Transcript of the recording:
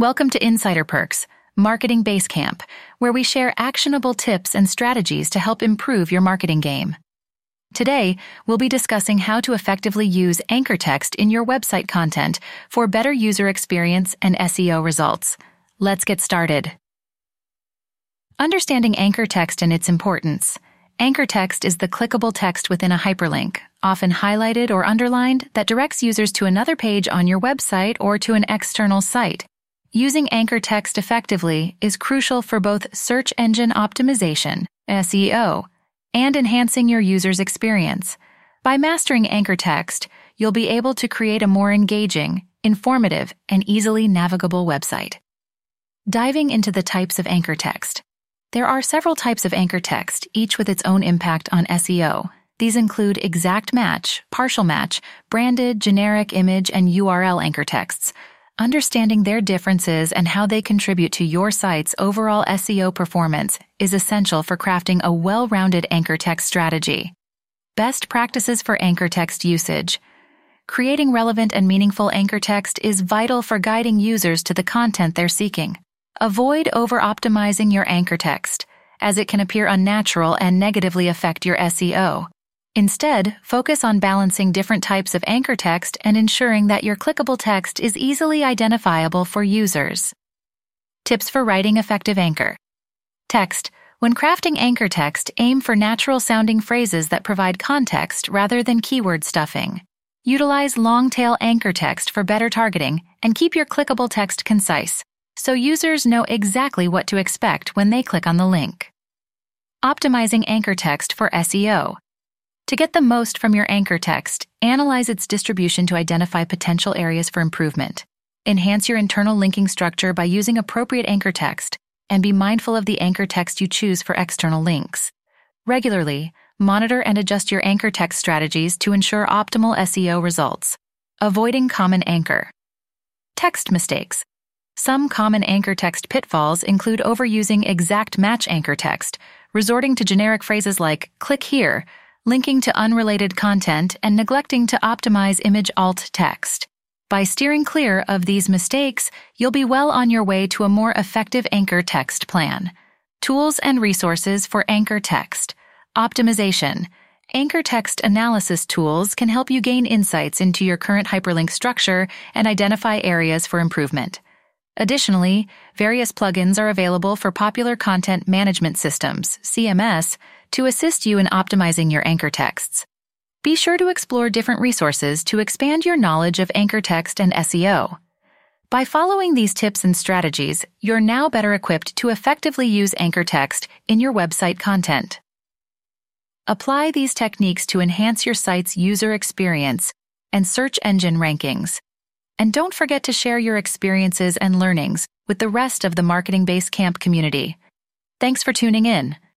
Welcome to Insider Perks, Marketing Basecamp, where we share actionable tips and strategies to help improve your marketing game. Today, we'll be discussing how to effectively use anchor text in your website content for better user experience and SEO results. Let's get started. Understanding anchor text and its importance. Anchor text is the clickable text within a hyperlink, often highlighted or underlined, that directs users to another page on your website or to an external site. Using anchor text effectively is crucial for both search engine optimization, SEO, and enhancing your user's experience. By mastering anchor text, you'll be able to create a more engaging, informative, and easily navigable website. Diving into the types of anchor text. There are several types of anchor text, each with its own impact on SEO. These include exact match, partial match, branded, generic image, and URL anchor texts. Understanding their differences and how they contribute to your site's overall SEO performance is essential for crafting a well rounded anchor text strategy. Best practices for anchor text usage. Creating relevant and meaningful anchor text is vital for guiding users to the content they're seeking. Avoid over optimizing your anchor text, as it can appear unnatural and negatively affect your SEO. Instead, focus on balancing different types of anchor text and ensuring that your clickable text is easily identifiable for users. Tips for writing effective anchor. Text. When crafting anchor text, aim for natural sounding phrases that provide context rather than keyword stuffing. Utilize long tail anchor text for better targeting and keep your clickable text concise so users know exactly what to expect when they click on the link. Optimizing anchor text for SEO. To get the most from your anchor text, analyze its distribution to identify potential areas for improvement. Enhance your internal linking structure by using appropriate anchor text, and be mindful of the anchor text you choose for external links. Regularly, monitor and adjust your anchor text strategies to ensure optimal SEO results. Avoiding common anchor. Text mistakes. Some common anchor text pitfalls include overusing exact match anchor text, resorting to generic phrases like click here, linking to unrelated content, and neglecting to optimize image alt text. By steering clear of these mistakes, you'll be well on your way to a more effective anchor text plan. Tools and resources for anchor text. Optimization. Anchor text analysis tools can help you gain insights into your current hyperlink structure and identify areas for improvement. Additionally, various plugins are available for popular content management systems, CMS, to assist you in optimizing your anchor texts. Be sure to explore different resources to expand your knowledge of anchor text and SEO. By following these tips and strategies, you're now better equipped to effectively use anchor text in your website content. Apply these techniques to enhance your site's user experience and search engine rankings. And don't forget to share your experiences and learnings with the rest of the Marketing Basecamp community. Thanks for tuning in.